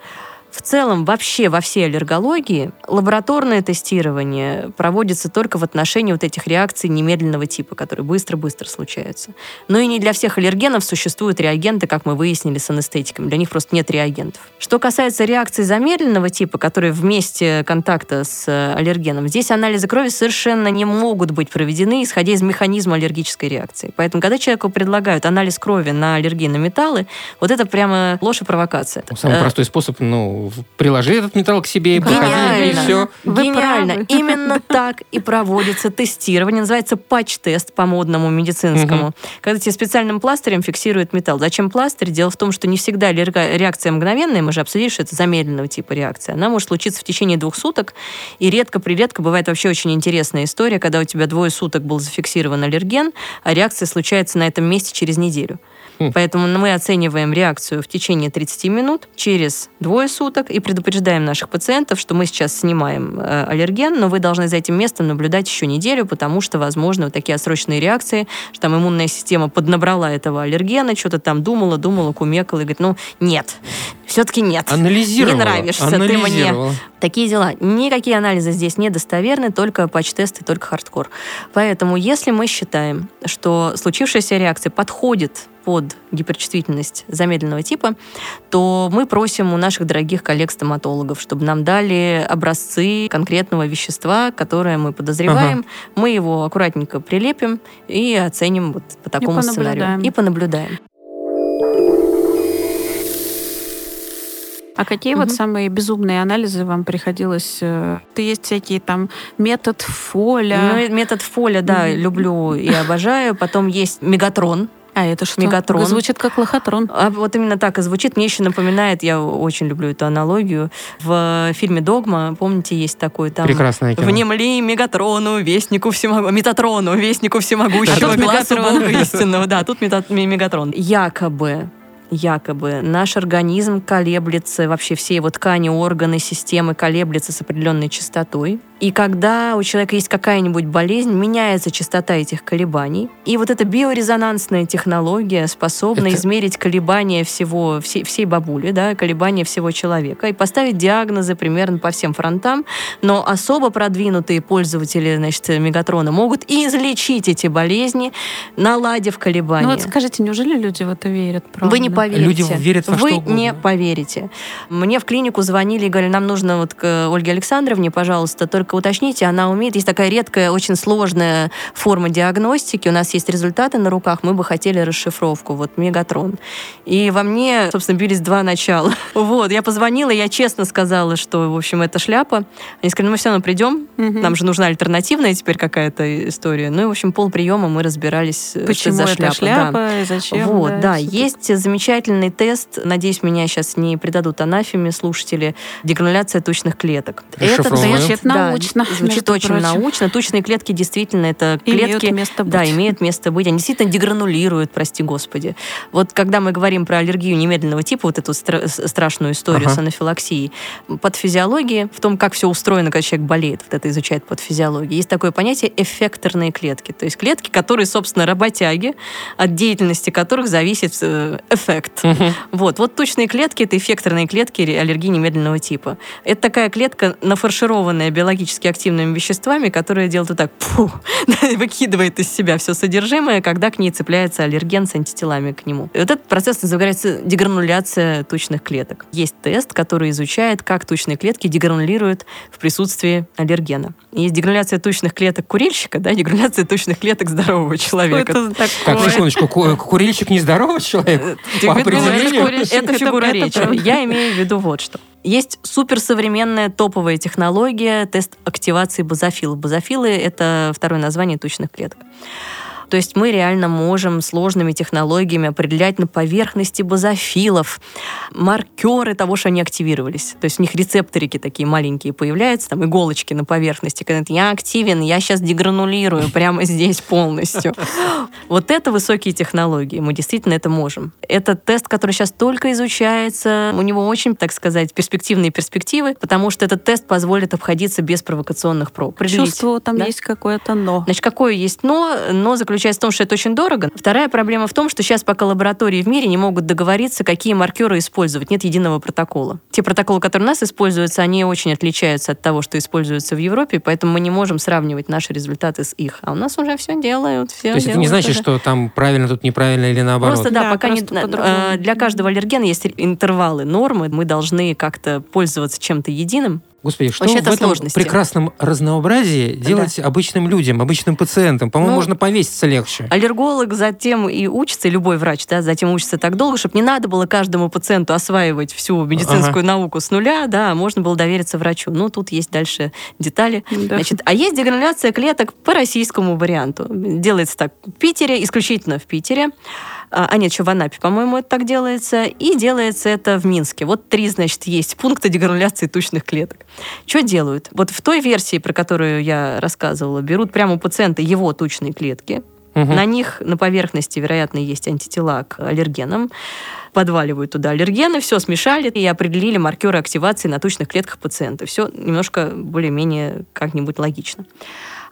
S4: В целом, вообще во всей аллергологии лабораторное тестирование проводится только в отношении вот этих реакций немедленного типа, которые быстро-быстро случаются. Но и не для всех аллергенов существуют реагенты, как мы выяснили с анестетиками. Для них просто нет реагентов. Что касается реакций замедленного типа, которые вместе контакта с э, аллергеном, здесь анализы крови совершенно не могут быть проведены, исходя из механизма аллергической реакции. Поэтому, когда человеку предлагают анализ крови на аллергии на металлы, вот это прямо ложь и провокация.
S1: Самый
S4: Э,
S1: простой способ, ну, в- приложи этот металл к себе и походи, и все.
S2: Вы
S4: Гениально.
S2: правы.
S4: Именно так и проводится тестирование. Называется патч-тест по модному медицинскому. Когда тебе специальным пластырем фиксируют металл. Зачем пластырь? Дело в том, что не всегда реакция мгновенная. Мы же обсудили, что это замедленного типа реакция. Она может случиться в течение двух суток. И редко-приредко бывает вообще очень интересная история, когда у тебя двое суток был зафиксирован аллерген, а реакция случается на этом месте через неделю.
S1: Хм.
S4: Поэтому мы оцениваем реакцию в течение 30 минут, через двое суток, и предупреждаем наших пациентов, что мы сейчас снимаем э, аллерген, но вы должны за этим местом наблюдать еще неделю, потому что, возможно, вот такие отсроченные реакции, что там иммунная система поднабрала этого аллергена, что-то там думала, думала, кумекала, и говорит, ну, нет, все-таки нет.
S1: Анализировала.
S4: Не нравишься ты мне. Такие дела. Никакие анализы здесь не достоверны, только патч-тесты, только хардкор. Поэтому, если мы считаем, что случившаяся реакция подходит под гиперчувствительность замедленного типа, то мы просим у наших дорогих коллег-стоматологов, чтобы нам дали образцы конкретного вещества, которое мы подозреваем. Мы его аккуратненько прилепим и оценим вот по такому сценарию.
S2: понаблюдаем.
S4: И понаблюдаем.
S2: А какие вот самые безумные анализы вам приходилось? э, То есть всякие там метод Фоля.
S4: Ну, метод Фоля, да,
S2: Мгм.
S4: люблю и обожаю. Потом есть Мегатрон.
S2: а это что?
S4: Мегатрон.
S2: Звучит как лохотрон.
S4: А вот именно так и звучит. Мне еще напоминает, я очень люблю эту аналогию. В фильме «Догма», помните, есть такой там...
S1: Прекрасное кино.
S4: Внемли Мегатрону, вестнику всемогущего, Метатрону, вестнику всемогущего,
S2: тут
S4: глазу
S2: Мегатрон.
S4: Бога истинного. Да, тут Мегатрон. Якобы якобы наш организм колеблется, вообще все его ткани, органы, системы колеблются с определенной частотой. И когда у человека есть какая-нибудь болезнь, меняется частота этих колебаний. И вот эта биорезонансная технология способна
S1: Это-
S4: измерить колебания всего, всей, всей бабули, да, колебания всего человека, и поставить диагнозы примерно по всем фронтам. Но особо продвинутые пользователи значит, Мегатрона могут и излечить эти болезни, наладив колебания.
S2: Ну вот скажите, неужели люди в это верят? Правда?
S4: Вы не поверите.
S1: Люди верят во
S4: Вы
S1: что угодно.
S4: не поверите. Мне в клинику звонили и говорили, нам нужно вот к Ольге Александровне, пожалуйста, только уточните, она умеет, есть такая редкая, очень сложная форма диагностики, у нас есть результаты на руках, мы бы хотели расшифровку, вот Мегатрон. И во мне, собственно, бились два начала. Вот, я позвонила, я честно сказала, что, в общем, это шляпа. Они сказали, ну мы все равно придем, нам же нужна альтернативная теперь какая-то история. Ну и, в общем, полприема мы разбирались, что
S2: Почему
S4: за
S2: это
S4: шляпа.
S2: шляпа,
S4: да.
S2: и зачем?
S4: Вот, да,
S2: всё
S4: есть замечательный тест, надеюсь, меня сейчас не предадут анафеме слушатели, дегрануляция тучных клеток.
S1: Расшифровываем.
S2: Звучит
S4: да,
S2: научно,
S4: звучит
S2: между
S4: очень
S2: прочим.
S4: научно. Тучные клетки действительно это
S2: Имеют
S4: клетки,
S2: место быть.
S4: да, имеют место быть. Они действительно дегранулируют, прости господи. Вот когда мы говорим про аллергию немедленного типа, вот эту стра- страшную историю
S1: Ага.
S4: с анафилаксией, под физиологией, в том, как все устроено, когда человек болеет, вот это изучает под физиологией, есть такое понятие эффекторные клетки. То есть клетки, которые, собственно, работяги, от деятельности которых зависит э, эффект. Вот, вот тучные клетки это эффекторные клетки аллергии немедленного типа. Это такая клетка, нафаршированная биологически активными веществами, которая делает вот так, пфу, выкидывает из себя все содержимое, когда к ней цепляется аллерген с антителами к нему. И вот этот процесс называется дегрануляция тучных клеток. Есть тест, который изучает, как тучные клетки дегранулируют в присутствии аллергена. Есть дегрануляция тучных клеток курильщика, да, дегрануляция тучных клеток здорового
S2: Что
S4: человека.
S2: это
S1: Так,
S2: такое?
S1: секундочку, ку- курильщик нездоровый человек? По определению?
S4: Это
S2: Это-
S4: фигура
S2: это
S4: речи. Я имею в виду вот что. Есть суперсовременная топовая технология тест активации базофилов. Базофилы — это второе название тучных клеток. То есть мы реально можем сложными технологиями определять на поверхности базофилов маркеры того, что они активировались. То есть у них рецепторики такие маленькие появляются, там иголочки на поверхности. Когда я активен, я сейчас дегранулирую прямо здесь полностью. Вот это высокие технологии. Мы действительно это можем. Это тест, который сейчас только изучается. У него очень, так сказать, перспективные перспективы, потому что этот тест позволит обходиться без провокационных проб.
S2: Чувствую, там
S4: да?
S2: есть какое-то но.
S4: Значит, какое есть но? Но заключается в том, что это очень дорого. Вторая проблема в том, что сейчас пока лаборатории в мире не могут договориться, какие маркеры использовать. Нет единого протокола. Те протоколы, которые у нас используются, они очень отличаются от того, что используется в Европе, поэтому мы не можем сравнивать наши результаты с их. А у нас уже все делают. Все
S1: То есть это не значит,
S4: уже.
S1: что там правильно, тут неправильно или наоборот?
S4: Просто да,
S2: Да,
S4: пока не,
S2: просто по-другому.
S4: э, для каждого аллергена есть интервалы, нормы. Мы должны как-то пользоваться чем-то единым.
S1: Господи, что
S4: Вообще
S1: в
S4: это
S1: этом
S4: сложности.
S1: прекрасном разнообразии делать обычным людям, обычным пациентам? По-моему,
S4: Ну,
S1: можно повеситься легче.
S4: Аллерголог затем и учится, любой врач, да, затем учится так долго, чтобы не надо было каждому пациенту осваивать всю медицинскую науку с нуля, да, а можно было довериться врачу. Ну, тут есть дальше детали.
S2: Да.
S4: Значит, а есть дегрануляция клеток по российскому варианту. Делается так в Питере, исключительно в Питере. А, а нет, еще в Анапе, по-моему, это так делается. И делается это в Минске. Вот три, значит, есть пункта дегрануляции тучных клеток. Что делают? Вот в той версии, про которую я рассказывала, берут прямо у пациента его тучные клетки,
S1: Мгм.
S4: на них на поверхности, вероятно, есть антитела к аллергенам. Подваливают туда аллергены, все смешали и определили маркеры активации на тучных клетках пациента. Все немножко более-менее как-нибудь логично.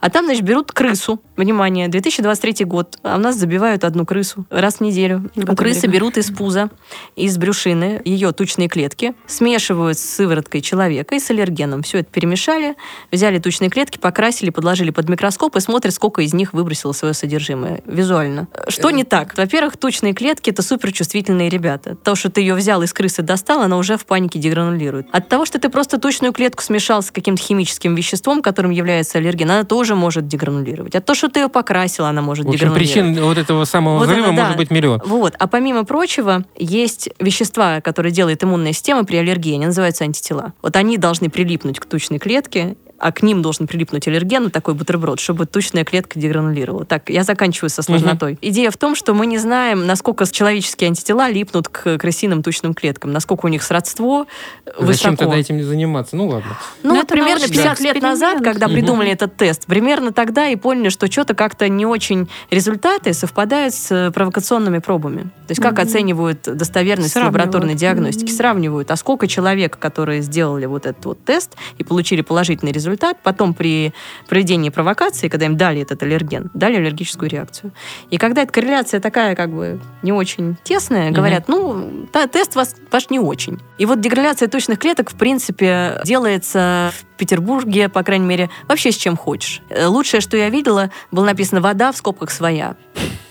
S4: А там, значит, берут крысу. Внимание, 2023 год. А у нас забивают одну крысу раз в неделю.
S2: В
S4: У крысы
S2: время.
S4: берут из пуза, из брюшины ее тучные клетки, смешивают с сывороткой человека и с аллергеном. Все это перемешали, взяли тучные клетки, покрасили, подложили под микроскоп и смотрят, сколько из них выбросило свое содержимое визуально. Что не так? Во-первых, тучные клетки — это суперчувствительные ребята. То, что ты ее взял из крысы достал, она уже в панике дегранулирует. От того, что ты просто тучную клетку смешал с каким-то химическим веществом, которым является аллерген, она тоже тоже может дегранулировать. А то, что ты ее покрасила, она может
S1: В общем,
S4: дегранулировать.
S1: причин вот этого самого
S4: Вот
S1: взрыва
S4: она, да.
S1: может быть миллион.
S4: Вот. А помимо прочего, есть вещества, которые делает иммунная система при аллергии. Они называются антитела. Вот они должны прилипнуть к тучной клетке, а к ним должен прилипнуть аллерген, вот такой бутерброд, чтобы тучная клетка дегранулировала. Так, я заканчиваю со сложнотой. Идея в том, что мы не знаем, насколько человеческие антитела липнут к крысиным тучным клеткам, насколько у них сродство
S1: Зачем
S4: высоко.
S1: тогда этим не заниматься? Ну ладно.
S4: Ну,
S2: Ну,
S4: вот примерно
S2: научный
S4: 50 лет назад, когда придумали этот тест, примерно тогда и поняли, что что-то как-то не очень результаты совпадают с э, провокационными пробами. То есть как
S2: Мгм.
S4: оценивают достоверность
S2: Сравнивают.
S4: лабораторной диагностики,
S2: Мгм.
S4: сравнивают, а сколько человек, которые сделали вот этот вот тест и получили положительный результат, потом при проведении провокации, когда им дали этот аллерген, дали аллергическую реакцию. И когда эта корреляция такая как бы не очень тесная, говорят, ну, та- тест вас, ваш не очень. И вот деградация точных клеток, в принципе, делается в Петербурге, по крайней мере, вообще с чем хочешь. Э, Лучшее, что я видела, было написано «вода» в скобках «своя».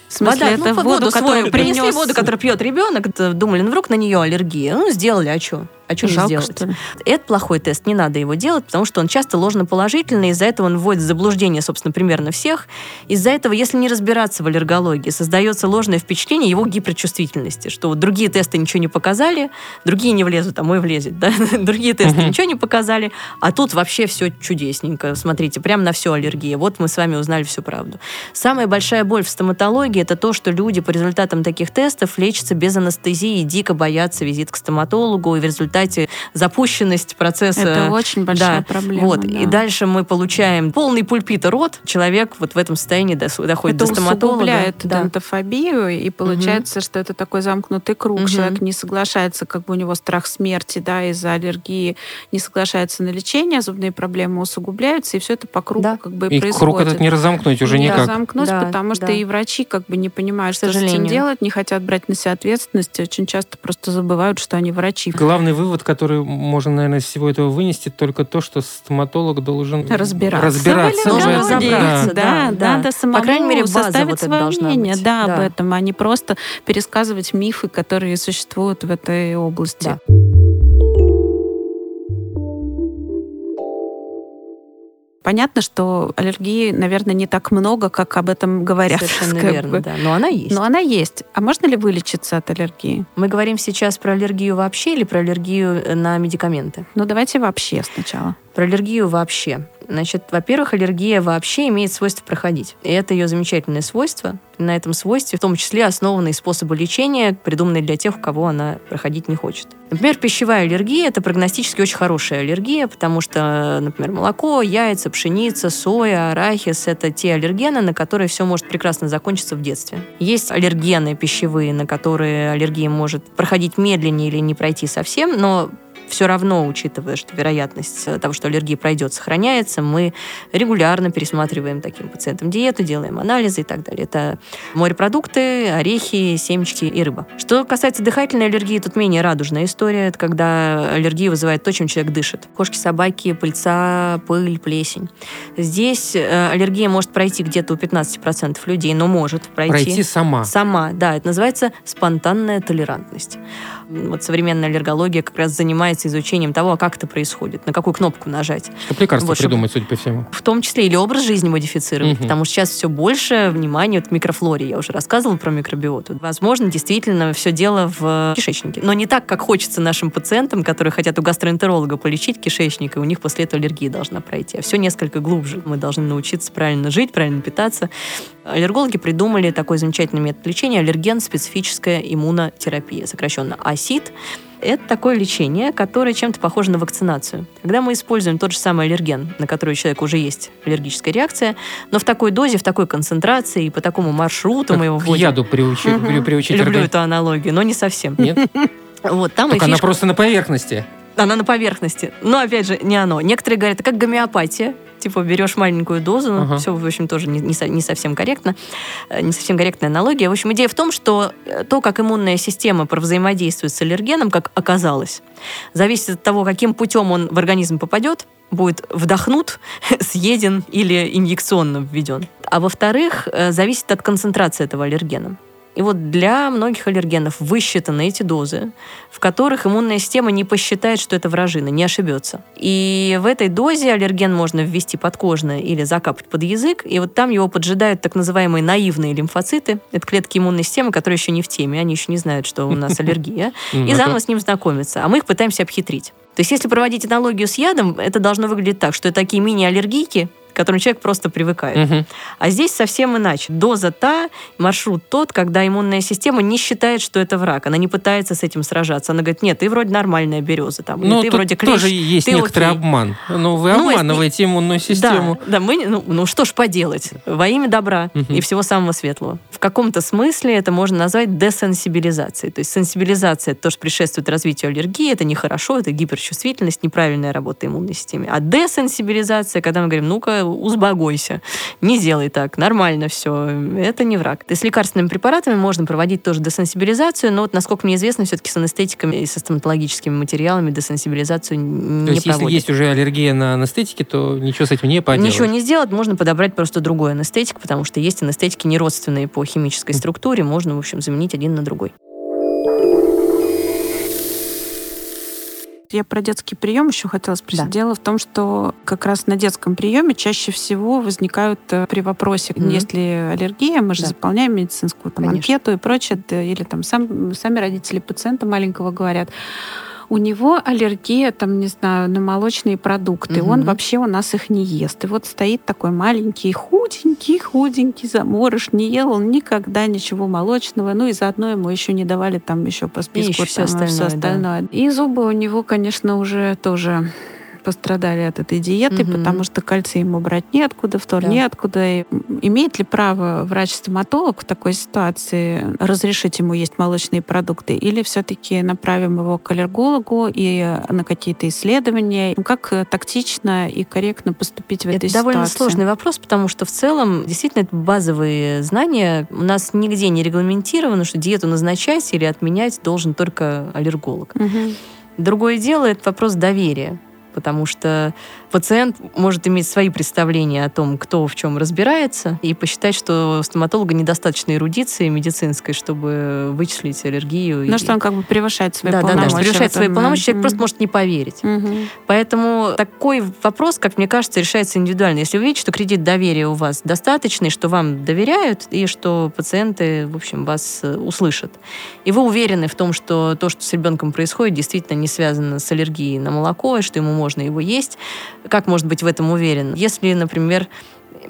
S2: В смысле,
S4: Вода,
S2: это
S4: ну,
S2: воду,
S4: свою
S2: которую
S4: принесли,
S2: принес...
S4: воду, которую пьет ребенок, думали, ну, вдруг на нее аллергия. Ну, сделали, а что? А что
S2: Жалко,
S4: сделать?
S2: что ли?
S4: Это плохой тест, не надо его делать, потому что он часто ложноположительный, из-за этого он вводит в заблуждение, собственно, примерно всех. Из-за этого, если не разбираться в аллергологии, создается ложное впечатление его гиперчувствительности, что вот другие тесты ничего не показали, другие не влезут, а мой влезет, да? Другие тесты
S1: Мгм.
S4: ничего не показали, а тут вообще все чудесненько. Смотрите, прям на все аллергия. Вот мы с вами узнали всю правду. Самая большая боль в стоматологии это то, что люди по результатам таких тестов лечатся без анестезии и дико боятся визит к стоматологу, и в результате запущенность процесса
S2: Это очень большая
S4: да,
S2: проблема.
S4: вот.
S2: да.
S4: И дальше мы получаем полный пульпит и рот. Человек вот в этом состоянии доходит
S2: это
S4: до стоматолога.
S2: усугубляет
S4: Да.
S2: дентофобию, и получается, что это такой замкнутый круг.
S4: Мгм.
S2: Человек не соглашается, как бы у него страх смерти, да, из-за аллергии, не соглашается на лечение, зубные проблемы усугубляются, и все это по кругу
S4: Да.
S2: как бы
S1: И
S2: происходит.
S1: круг этот не разомкнуть уже
S2: не
S1: никак.
S2: замкнуть,
S4: Да,
S2: потому что
S4: да.
S2: и врачи как бы не понимают, что с этим делать, не хотят брать на себя ответственность, и очень часто просто забывают, что они врачи.
S1: Главный вывод, который можно, наверное, из всего этого вынести, только то, что стоматолог должен
S2: Разбираться.
S1: разбираться
S2: в
S1: этом.
S4: разобраться,
S2: да,
S4: да, да.
S2: надо самому
S4: По крайней мере,
S2: составить
S4: вот
S2: свое мнение,
S4: быть.
S2: да, об
S4: Да.
S2: этом, а не просто пересказывать мифы, которые существуют в этой области.
S4: Да.
S2: Понятно, что аллергии, наверное, не так много, как об этом говорят.
S4: Совершенно верно,
S2: бы.
S4: да. Но она есть.
S2: Но она есть. А можно ли вылечиться от аллергии?
S4: Мы говорим сейчас про аллергию вообще или про аллергию э, на медикаменты?
S2: Ну, давайте вообще сначала.
S4: Про аллергию вообще. Значит, во-первых, аллергия вообще имеет свойство проходить. И это ее замечательное свойство. На этом свойстве в том числе основаны способы лечения, придуманные для тех, у кого она проходить не хочет. Например, пищевая аллергия – это прогностически очень хорошая аллергия, потому что, например, молоко, яйца, пшеница, соя, арахис – это те аллергены, на которые все может прекрасно закончиться в детстве. Есть аллергены пищевые, на которые аллергия может проходить медленнее или не пройти совсем, но все равно, учитывая, что вероятность э, того, что аллергия пройдет, сохраняется, мы регулярно пересматриваем таким пациентам диету, делаем анализы и так далее. Это морепродукты, орехи, семечки и рыба. Что касается дыхательной аллергии, тут менее радужная история. Это когда аллергия вызывает то, чем человек дышит. Кошки, собаки, пыльца, пыль, плесень. Здесь э, аллергия может пройти где-то у 15% людей, но может пройти.
S1: Пройти сама.
S4: Сама, да, это называется спонтанная толерантность. Вот современная аллергология как раз занимается изучением того, а как это происходит, на какую кнопку нажать.
S1: Чтоб лекарство
S4: Вот, чтобы-
S1: придумать, судя по всему.
S4: В том числе или образ жизни модифицировать,
S1: Мгм.
S4: потому что сейчас все больше внимания вот микрофлоре. Я уже рассказывала про микробиоту. Возможно, действительно, все дело в кишечнике. Но не так, как хочется нашим пациентам, которые хотят у гастроэнтеролога полечить кишечник, и у них после этого аллергия должна пройти. А все несколько глубже. Мы должны научиться правильно жить, правильно питаться. Аллергологи придумали такой замечательный метод лечения аллерген-специфическая иммунотерапия, сокращенно АСИД. Это такое лечение, которое чем-то похоже на вакцинацию. Когда мы используем тот же самый аллерген, на который у человека уже есть аллергическая реакция, но в такой дозе, в такой концентрации и по такому маршруту мы его
S1: Как к
S4: вводим.
S1: яду приучи- при- приучить
S4: Люблю
S1: организм.
S4: эту аналогию, но не совсем.
S1: Нет?
S4: Вот, там и
S1: Только она
S4: фишка-
S1: просто на поверхности.
S4: Она на поверхности. Но, опять же, не оно. Некоторые говорят, это как гомеопатия. Типа берешь маленькую дозу, ну,
S1: Ага.
S4: все, в общем, тоже не, не со- не совсем корректно, э, не совсем корректная аналогия. В общем, идея в том, что э, то, как иммунная система взаимодействует с аллергеном, как оказалось, зависит от того, каким путем он в организм попадет, будет вдохнут, съеден или инъекционно введен. А во-вторых, э, зависит от концентрации этого аллергена. И вот для многих аллергенов высчитаны эти дозы, в которых иммунная система не посчитает, что это вражина, не ошибется. И в этой дозе аллерген можно ввести подкожно или закапать под язык, и вот там его поджидают так называемые наивные лимфоциты. Это клетки иммунной системы, которые еще не в теме, они еще не знают, что у нас аллергия, и заново с ним знакомятся. А мы их пытаемся обхитрить. То есть, если проводить аналогию с ядом, это должно выглядеть так, что это такие мини-аллергийки, к которым человек просто привыкает.
S1: Мгм.
S4: А здесь совсем иначе. Доза та, маршрут тот, когда иммунная система не считает, что это враг. Она не пытается с этим сражаться. Она говорит, нет, ты вроде нормальная береза. Там,
S1: Ну,
S4: ты вроде клещ,
S1: тоже есть
S4: ты
S1: некоторый
S4: окей».
S1: обман. Ну, вы
S4: Ну,
S1: обманываете иммунную систему.
S4: Да, да мы, ну, ну что ж поделать, во имя добра
S1: Мгм.
S4: и всего самого светлого. В каком-то смысле это можно назвать десенсибилизацией. То есть сенсибилизация, это то, что предшествует развитию аллергии, это нехорошо, это гиперчувствительность, неправильная работа иммунной системы. А десенсибилизация, когда мы говорим, ну-ка, узбогойся, не делай так, нормально все, это не враг. И с лекарственными препаратами можно проводить тоже десенсибилизацию, но вот, насколько мне известно, все-таки с анестетиками и со стоматологическими материалами десенсибилизацию не
S1: То есть, если
S4: проводят.
S1: есть уже аллергия на анестетики, то ничего с этим не поделать.
S4: Ничего не сделать, можно подобрать просто другой анестетик, потому что есть анестетики не родственные по химической структуре, можно, в общем, заменить один на другой.
S2: Я про детский прием еще хотела спросить.
S4: Да.
S2: Дело в том, что как раз на детском приеме чаще всего возникают э, при вопросе,
S4: Мгм.
S2: есть ли аллергия, мы же
S4: Да.
S2: заполняем медицинскую там,
S4: Конечно.
S2: анкету и прочее, или там сам, сами родители пациента маленького говорят, у него аллергия, там, не знаю, на молочные продукты.
S4: Мгм.
S2: Он вообще у нас их не ест. И вот стоит такой маленький, худенький, худенький заморыш, не ел он никогда ничего молочного. Ну и заодно ему еще не давали там еще по списку
S4: еще всё
S2: там, всё
S4: остальное, да.
S2: остальное. И зубы у него, конечно, уже тоже пострадали от этой диеты,
S4: Мгм.
S2: потому что кальций ему брать неоткуда, фтор
S4: Да.
S2: неоткуда. И имеет ли право врач-стоматолог в такой ситуации разрешить ему есть молочные продукты? Или все-таки направим его к аллергологу и на какие-то исследования? Ну, Как тактично и корректно поступить в этой
S4: Это довольно
S2: ситуации?
S4: сложный вопрос, потому что в целом действительно это базовые знания. У нас нигде не регламентировано, что диету назначать или отменять должен только аллерголог.
S2: Мгм.
S4: Другое дело это вопрос доверия. Потому что пациент может иметь свои представления о том, кто в чем разбирается, и посчитать, что у стоматолога недостаточно эрудиции медицинской, чтобы вычислить аллергию.
S2: Ну,
S4: и-
S2: что он как бы превышает свои
S4: да, да, да,
S2: полномочия. в
S4: превышает свои полномочия, человек
S2: Мгм.
S4: просто может не поверить.
S2: Мгм.
S4: Поэтому такой вопрос, как мне кажется, решается индивидуально. Если вы видите, что кредит доверия у вас достаточный, что вам доверяют, и что пациенты, в общем, вас э, услышат. И вы уверены в том, что то, что с ребенком происходит, действительно не связано с аллергией на молоко, и что ему можно его есть. Как может быть в этом уверен? Если, например,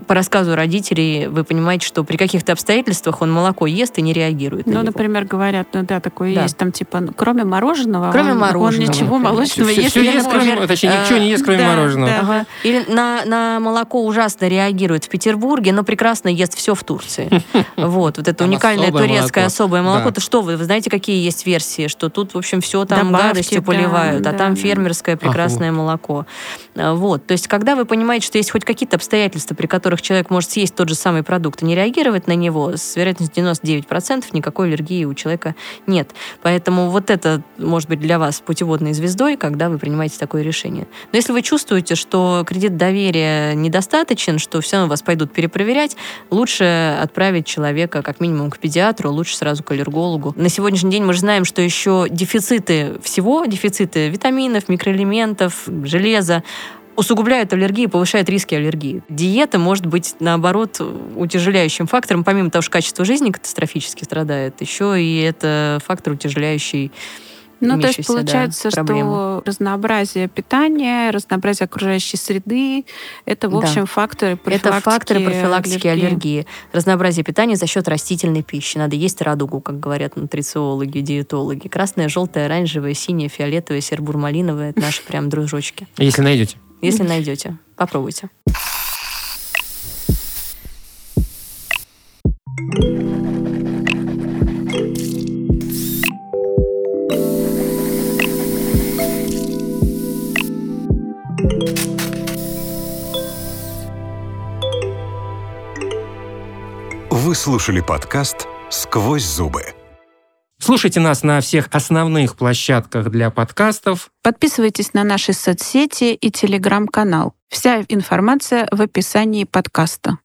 S4: по рассказу родителей вы понимаете, что при каких-то обстоятельствах он молоко ест и не реагирует. на
S2: Ну,
S4: него.
S2: например, говорят, ну да, такое
S4: Да.
S2: есть, там типа, ну, кроме мороженого,
S4: Кроме
S2: он,
S4: мороженого,
S2: он ничего
S4: например.
S2: молочного есть
S1: всё
S2: не
S1: ест, кроме- точнее, ничего не ест, кроме
S2: да,
S1: мороженого.
S2: да.
S4: Ага. Или на, на молоко ужасно реагирует в Петербурге, но прекрасно ест все в Турции. Вот, вот это
S1: Там
S4: уникальное
S1: особое
S4: турецкое
S1: молоко.
S4: особое молоко.
S1: Да.
S4: То что вы, вы знаете, какие есть версии, что тут, в общем, все там
S2: Добавки,
S4: гадостью
S2: да,
S4: поливают, а
S2: да,
S4: там
S2: да.
S4: фермерское прекрасное молоко. А, Вот, то есть, когда вы понимаете, что есть хоть какие-то обстоятельства, при которых человек может съесть тот же самый продукт и не реагировать на него, с вероятностью 99% никакой аллергии у человека нет. Поэтому вот это может быть для вас путеводной звездой, когда вы принимаете такое решение. Но если вы чувствуете, что кредит доверия недостаточен, что все равно вас пойдут перепроверять, лучше отправить человека как минимум к педиатру, лучше сразу к аллергологу. На сегодняшний день мы же знаем, что еще дефициты всего, дефициты витаминов, микроэлементов, железа, усугубляют аллергии, повышают риски аллергии. Диета может быть, наоборот, утяжеляющим фактором, помимо того, что качество жизни катастрофически страдает, еще и это фактор утяжеляющий
S2: Ну, то есть
S4: да,
S2: получается,
S4: проблему.
S2: что разнообразие питания, разнообразие окружающей среды — это, в
S4: Да.
S2: общем, факторы профилактики
S4: Это факторы профилактики аллергии. Разнообразие питания за счет растительной пищи. Надо есть радугу, как говорят нутрициологи, диетологи. Красная, желтая, оранжевая, синяя, фиолетовая, сербурмалиновая. Это наши прям дружочки.
S1: Если найдете.
S4: Если найдете, попробуйте.
S3: Вы слушали подкаст «Сквозь зубы».
S1: Слушайте нас на всех основных площадках для подкастов.
S2: Подписывайтесь на наши соцсети и телеграм-канал. Вся информация в описании подкаста.